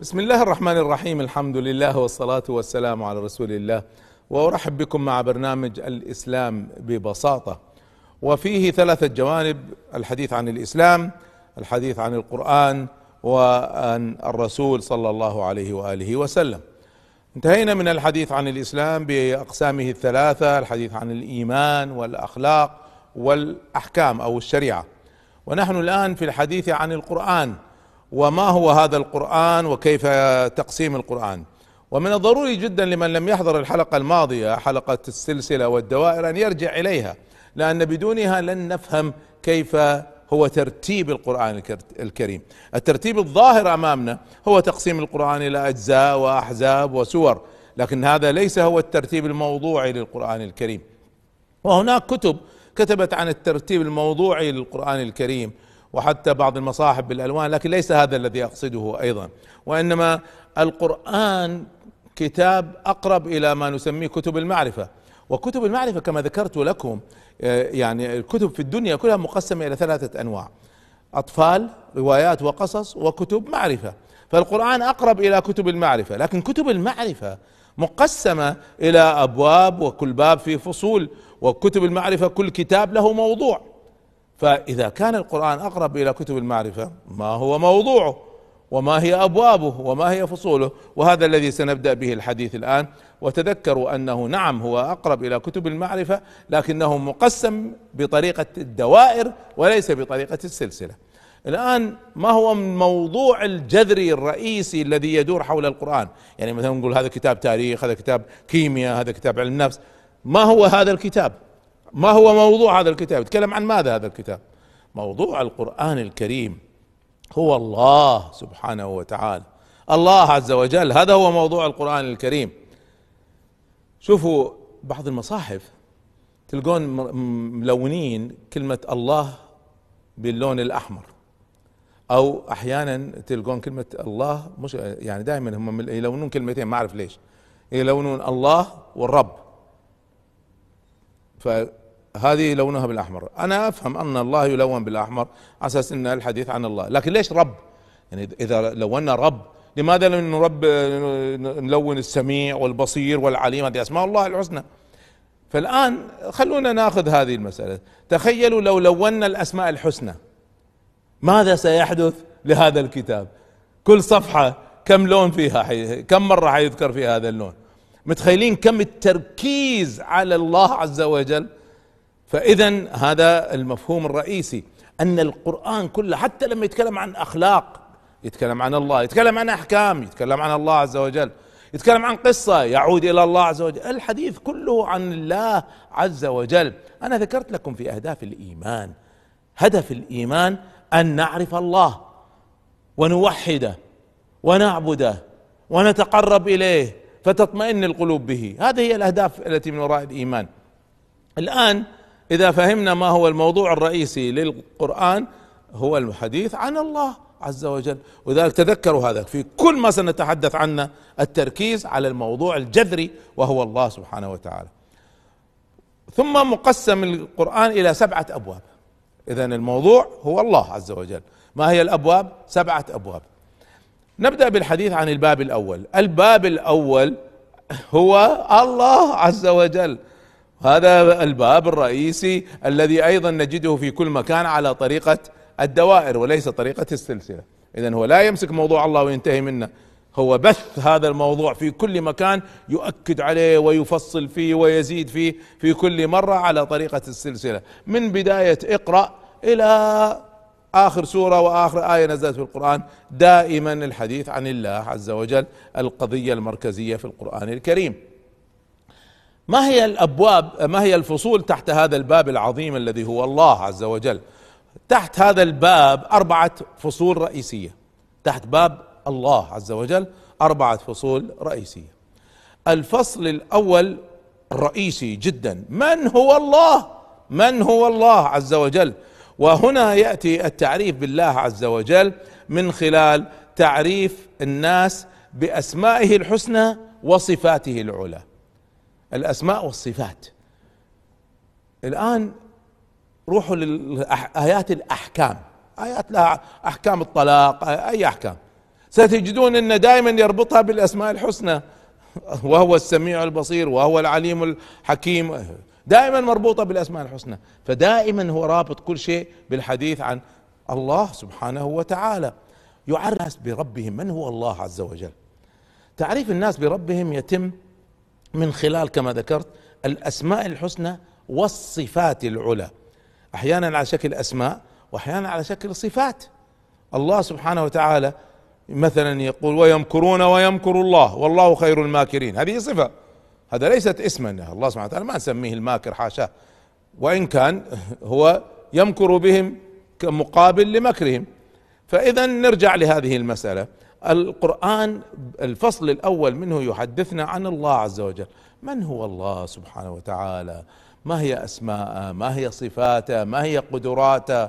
بسم الله الرحمن الرحيم الحمد لله والصلاة والسلام على رسول الله. وأرحب بكم مع برنامج الإسلام ببساطة. وفيه ثلاثة جوانب الحديث عن الإسلام الحديث عن القرآن وعن الرسول صلى الله عليه وآله وسلم. انتهينا من الحديث عن الإسلام بأقسامه الثلاثة الحديث عن الإيمان والأخلاق والأحكام أو الشريعة. ونحن الآن في الحديث عن القرآن. وما هو هذا القرآن وكيف تقسيم القرآن. ومن الضروري جدا لمن لم يحضر الحلقة الماضية حلقة السلسلة والدوائر أن يرجع إليها لأن بدونها لن نفهم كيف هو ترتيب القرآن الكريم. الترتيب الظاهر أمامنا هو تقسيم القرآن إلى أجزاء وأحزاب وسور لكن هذا ليس هو الترتيب الموضوعي للقرآن الكريم. وهناك كتب كتبت عن الترتيب الموضوعي للقرآن الكريم وحتى بعض المصاحف بالألوان لكن ليس هذا الذي أقصده أيضا. وإنما القرآن كتاب أقرب إلى ما نسميه كتب المعرفة. وكتب المعرفة كما ذكرت لكم يعني الكتب في الدنيا كلها مقسمة إلى ثلاثة أنواع أطفال روايات وقصص وكتب معرفة. فالقرآن أقرب إلى كتب المعرفة لكن كتب المعرفة مقسمة إلى أبواب وكل باب فيه فصول وكتب المعرفة كل كتاب له موضوع. فإذا كان القرآن أقرب إلى كتب المعرفة ما هو موضوعه؟ وما هي أبوابه؟ وما هي فصوله؟ وهذا الذي سنبدأ به الحديث الآن. وتذكروا أنه نعم هو أقرب إلى كتب المعرفة لكنه مقسم بطريقة الدوائر وليس بطريقة السلسلة. الآن ما هو الموضوع الجذري الرئيسي الذي يدور حول القرآن؟ يعني مثلا نقول هذا كتاب تاريخ هذا كتاب كيمياء هذا كتاب علم النفس ما هو هذا الكتاب؟ ما هو موضوع هذا الكتاب؟ يتكلم عن ماذا هذا الكتاب؟ موضوع القرآن الكريم. هو الله سبحانه وتعالى. الله عز وجل هذا هو موضوع القرآن الكريم. شوفوا بعض المصاحف تلقون ملونين كلمة الله باللون الأحمر. أو أحيانا تلقون كلمة الله مش يعني دائما هم يلونون كلمتين ما أعرف ليش. يلونون الله والرب. فهذه لونها بالأحمر. أنا أفهم أن الله يلون بالأحمر على أساس إن الحديث عن الله. لكن ليش رب؟ يعني إذا لونا رب لماذا نرب نلون السميع والبصير والعليم هذه أسماء الله الحسنى؟ فالآن خلونا ناخذ هذه المسألة. تخيلوا لو لونا الأسماء الحسنى ماذا سيحدث لهذا الكتاب؟ كل صفحة كم لون فيها كم مرة حيذكر فيها هذا اللون؟ متخيلين كم التركيز على الله عز وجل؟ فاذا هذا المفهوم الرئيسي أن القرآن كله حتى لما يتكلم عن أخلاق يتكلم عن الله يتكلم عن أحكام يتكلم عن الله عز وجل يتكلم عن قصة يعود إلى الله عز وجل الحديث كله عن الله عز وجل. أنا ذكرت لكم في أهداف الإيمان هدف الإيمان أن نعرف الله ونوحده ونعبده ونتقرب إليه. فتطمئن القلوب به. هذه هي الأهداف التي من وراء الإيمان. الآن إذا فهمنا ما هو الموضوع الرئيسي للقرآن هو الحديث عن الله عز وجل. ولذلك تذكروا هذا. في كل ما سنتحدث عنه التركيز على الموضوع الجذري وهو الله سبحانه وتعالى. ثم مقسم القرآن إلى سبعة أبواب. اذا الموضوع هو الله عز وجل. ما هي الأبواب؟ سبعة أبواب. نبدأ بالحديث عن الباب الأول. الباب الأول هو الله عز وجل. هذا الباب الرئيسي الذي أيضا نجده في كل مكان على طريقة الدوائر وليس طريقة السلسلة. اذا هو لا يمسك موضوع الله وينتهي منه. هو بث هذا الموضوع في كل مكان يؤكد عليه ويفصل فيه ويزيد فيه في كل مرة على طريقة السلسلة. من بداية اقرأ إلى آخر سورة وآخر آية نزلت في القرآن دائما الحديث عن الله عز وجل القضية المركزية في القرآن الكريم. ما هي الأبواب ما هي الفصول تحت هذا الباب العظيم الذي هو الله عز وجل؟ تحت هذا الباب أربعة فصول رئيسية. تحت باب الله عز وجل أربعة فصول رئيسية. الفصل الأول الرئيسي جدا. من هو الله؟ من هو الله عز وجل؟ وهنا يأتي التعريف بالله عز وجل من خلال تعريف الناس بأسمائه الحسنى وصفاته العلى. الأسماء والصفات. الآن روحوا لايات الأحكام. آيات لها أحكام الطلاق أي أحكام. ستجدون إن دائما يربطها بالأسماء الحسنى. وهو السميع البصير وهو العليم الحكيم. دائما مربوطة بالأسماء الحسنى. فدائما هو رابط كل شيء بالحديث عن الله سبحانه وتعالى. يعرف الناس بربهم من هو الله عز وجل. تعريف الناس بربهم يتم من خلال كما ذكرت الأسماء الحسنى والصفات العلى. أحيانا على شكل أسماء واحيانا على شكل صفات. الله سبحانه وتعالى مثلا يقول ويمكرون ويمكر الله والله خير الماكرين. هذه صفة. هذا ليست اسما الله سبحانه وتعالى ما نسميه الماكر حاشاه وإن كان هو يمكر بهم كمقابل لمكرهم. فإذا نرجع لهذه المسألة. القرآن الفصل الأول منه يحدثنا عن الله عز وجل. من هو الله سبحانه وتعالى؟ ما هي أسماءه؟ ما هي صفاته؟ ما هي قدراته؟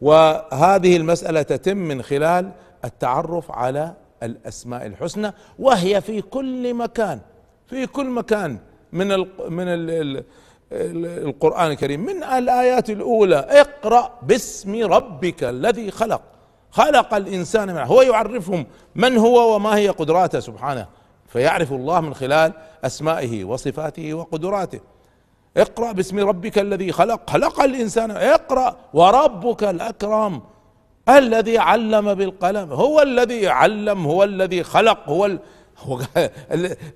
وهذه المسألة تتم من خلال التعرف على الأسماء الحسنى وهي في كل مكان. في كل مكان من من ال القرآن الكريم. من الآيات الأولى اقرأ باسم ربك الذي خلق. خلق الإنسان منه هو يعرفهم من هو وما هي قدراته سبحانه. فيعرف الله من خلال أسمائه وصفاته وقدراته. اقرأ باسم ربك الذي خلق. خلق الإنسان. اقرأ. وربك الأكرم. الذي علم بالقلم. هو الذي علم. هو الذي خلق. هو هو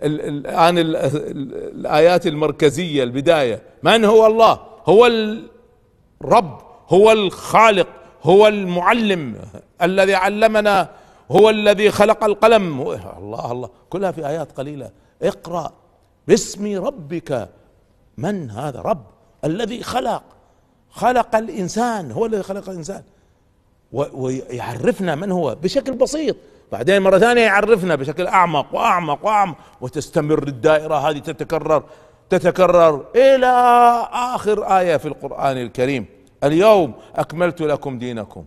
الآن الآيات المركزية البداية. من هو الله. هو الرب. هو الخالق. هو المعلم. الذي علمنا. هو الذي خلق القلم. الله الله. كلها في آيات قليلة. اقرأ. باسم ربك. من هذا؟ رب. الذي خلق. خلق الإنسان. هو الذي خلق الإنسان. ويعرفنا من هو. بشكل بسيط. بعدين مرة ثانية يعرفنا بشكل أعمق وأعمق وأعمق. وتستمر الدائرة هذه تتكرر تتكرر إلى آخر آية في القرآن الكريم. اليوم أكملت لكم دينكم.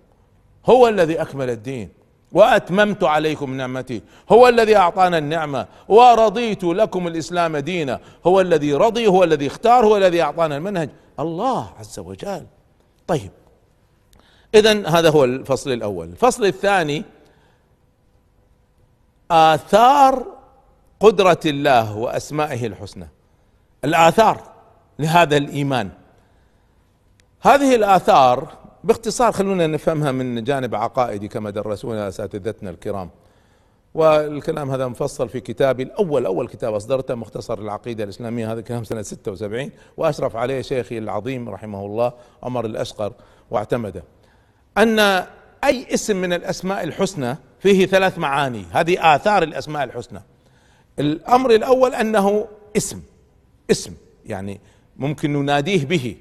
هو الذي أكمل الدين. وأتممت عليكم نعمتي. هو الذي أعطانا النعمة. ورضيت لكم الإسلام دينا. هو الذي رضي هو الذي اختار هو الذي أعطانا المنهج. الله عز وجل. طيب. اذا هذا هو الفصل الأول. الفصل الثاني آثار قدرة الله وأسمائه الحسنى. الآثار لهذا الإيمان. هذه الآثار باختصار خلونا نفهمها من جانب عقائدي كما درسونا أساتذتنا الكرام. والكلام هذا مفصل في كتابي الأول أول كتاب أصدرته مختصر العقيدة الإسلامية هذا كلام سنة 76 وأشرف عليه شيخي العظيم رحمه الله عمر الأشقر واعتمده. أن أي اسم من الأسماء الحسنى فيه ثلاث معاني. هذه آثار الأسماء الحسنى. الأمر الأول أنه اسم اسم يعني ممكن نناديه به.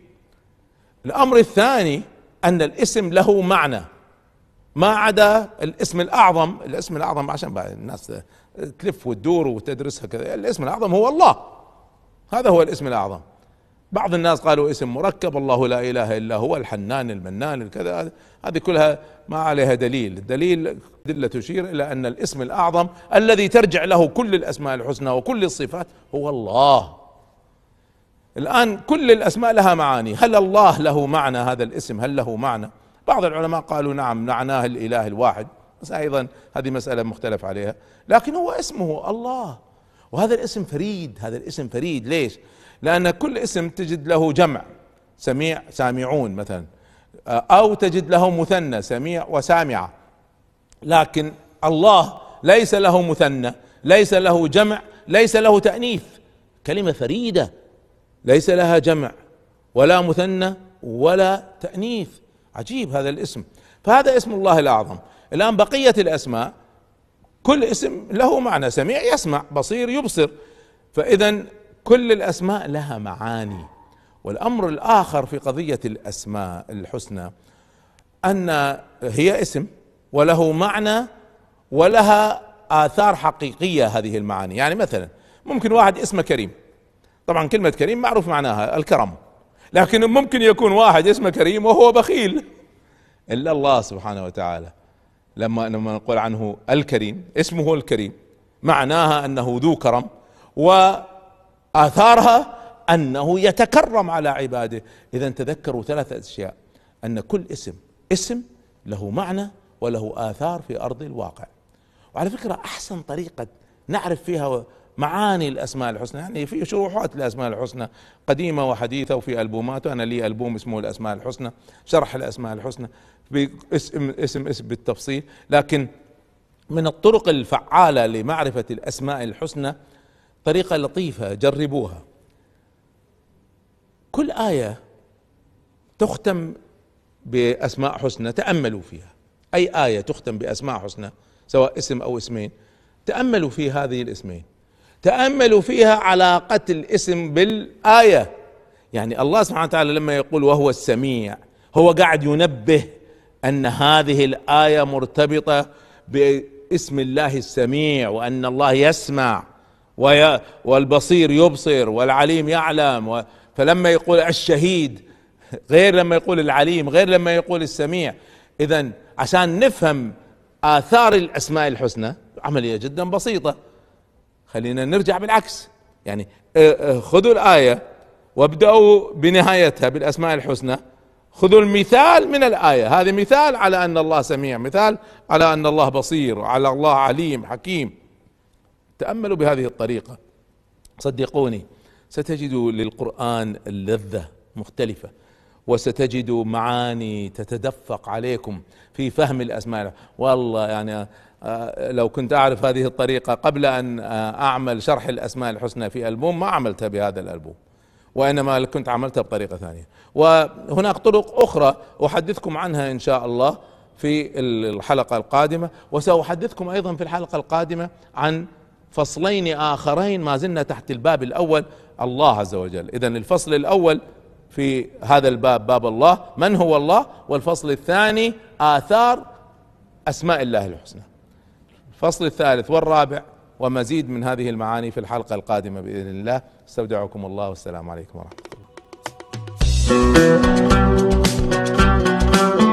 الأمر الثاني أن الاسم له معنى. ما عدا الاسم الأعظم الاسم الأعظم عشان الناس تلف وتدور وتدرسها كذا الاسم الأعظم هو الله. هذا هو الاسم الأعظم. بعض الناس قالوا اسم مركب الله لا إله إلا هو الحنان المنان الكذا هذه كلها ما عليها دليل. الدليل دلة تشير إلى أن الاسم الأعظم الذي ترجع له كل الأسماء الحسنى وكل الصفات هو الله. الآن كل الأسماء لها معاني. هل الله له معنى هذا الاسم؟ هل له معنى؟ بعض العلماء قالوا نعم معناه الإله الواحد. بس أيضا هذه مسألة مختلف عليها. لكن هو اسمه الله. وهذا الاسم فريد هذا الاسم فريد ليش؟ لأن كل اسم تجد له جمع سميع سامعون مثلا. أو تجد له مثنى سميع وسامعة. لكن الله ليس له مثنى ليس له جمع ليس له تأنيث. كلمة فريدة ليس لها جمع ولا مثنى ولا تأنيث. عجيب هذا الاسم. فهذا اسم الله الأعظم. الآن بقية الأسماء كل اسم له معنى. سميع يسمع بصير يبصر. فإذا كل الأسماء لها معاني. والأمر الآخر في قضية الأسماء الحسنى أن هي اسم وله معنى ولها آثار حقيقية هذه المعاني. يعني مثلا ممكن واحد اسمه كريم. طبعا كلمة كريم معروف معناها الكرم. لكن ممكن يكون واحد اسمه كريم وهو بخيل. إلا الله سبحانه وتعالى. لما لما نقول عنه الكريم اسمه الكريم. معناها أنه ذو كرم و آثارها أنه يتكرم على عباده. إذا تذكروا ثلاثة أشياء. أن كل اسم اسم له معنى وله آثار في أرض الواقع. وعلى فكرة أحسن طريقة نعرف فيها معاني الأسماء الحسنى. يعني في شروحات الأسماء الحسنى قديمة وحديثة وفي ألبومات أنا لي ألبوم اسمه الأسماء الحسنى شرح الأسماء الحسنى باسم اسم اسم بالتفصيل. لكن من الطرق الفعالة لمعرفة الأسماء الحسنى طريقة لطيفة جربوها. كل آية تختم بأسماء حسنى تأملوا فيها. أي آية تختم بأسماء حسنى سواء اسم أو اسمين تأملوا في هذه الاسمين. تأملوا فيها علاقه الاسم بالآية. يعني الله سبحانه وتعالى لما يقول وهو السميع هو قاعد ينبه أن هذه الآية مرتبطة باسم الله السميع وأن الله يسمع والبصير يبصر والعليم يعلم فلما يقول الشهيد غير لما يقول العليم غير لما يقول السميع. اذا عشان نفهم آثار الأسماء الحسنى عملية جدا بسيطة. خلينا نرجع بالعكس. يعني آه، آه، خذوا الآية وابدأوا بنهايتها بالأسماء الحسنى. خذوا المثال من الآية. هذا مثال على أن الله سميع مثال على أن الله بصير على الله عليم حكيم. تأملوا بهذه الطريقة. صدقوني ستجدوا للقرآن اللذة مختلفة وستجدوا معاني تتدفق عليكم في فهم الأسماء. والله يعني لو كنت أعرف هذه الطريقة قبل أن آه، أعمل شرح الأسماء الحسنى في ألبوم ما عملتها بهذا الألبوم وإنما كنت عملتها بطريقة ثانية. وهناك طرق أخرى أحدثكم عنها إن شاء الله في الحلقة القادمة وسأحدثكم أيضا في الحلقة القادمة عن فصلين آخرين ما زلنا تحت الباب الأول الله عز وجل. اذا الفصل الأول في هذا الباب باب الله من هو الله؟ والفصل الثاني آثار أسماء الله الحسنى. الفصل الثالث والرابع ومزيد من هذه المعاني في الحلقة القادمة بإذن الله. استودعكم الله والسلام عليكم ورحمة الله.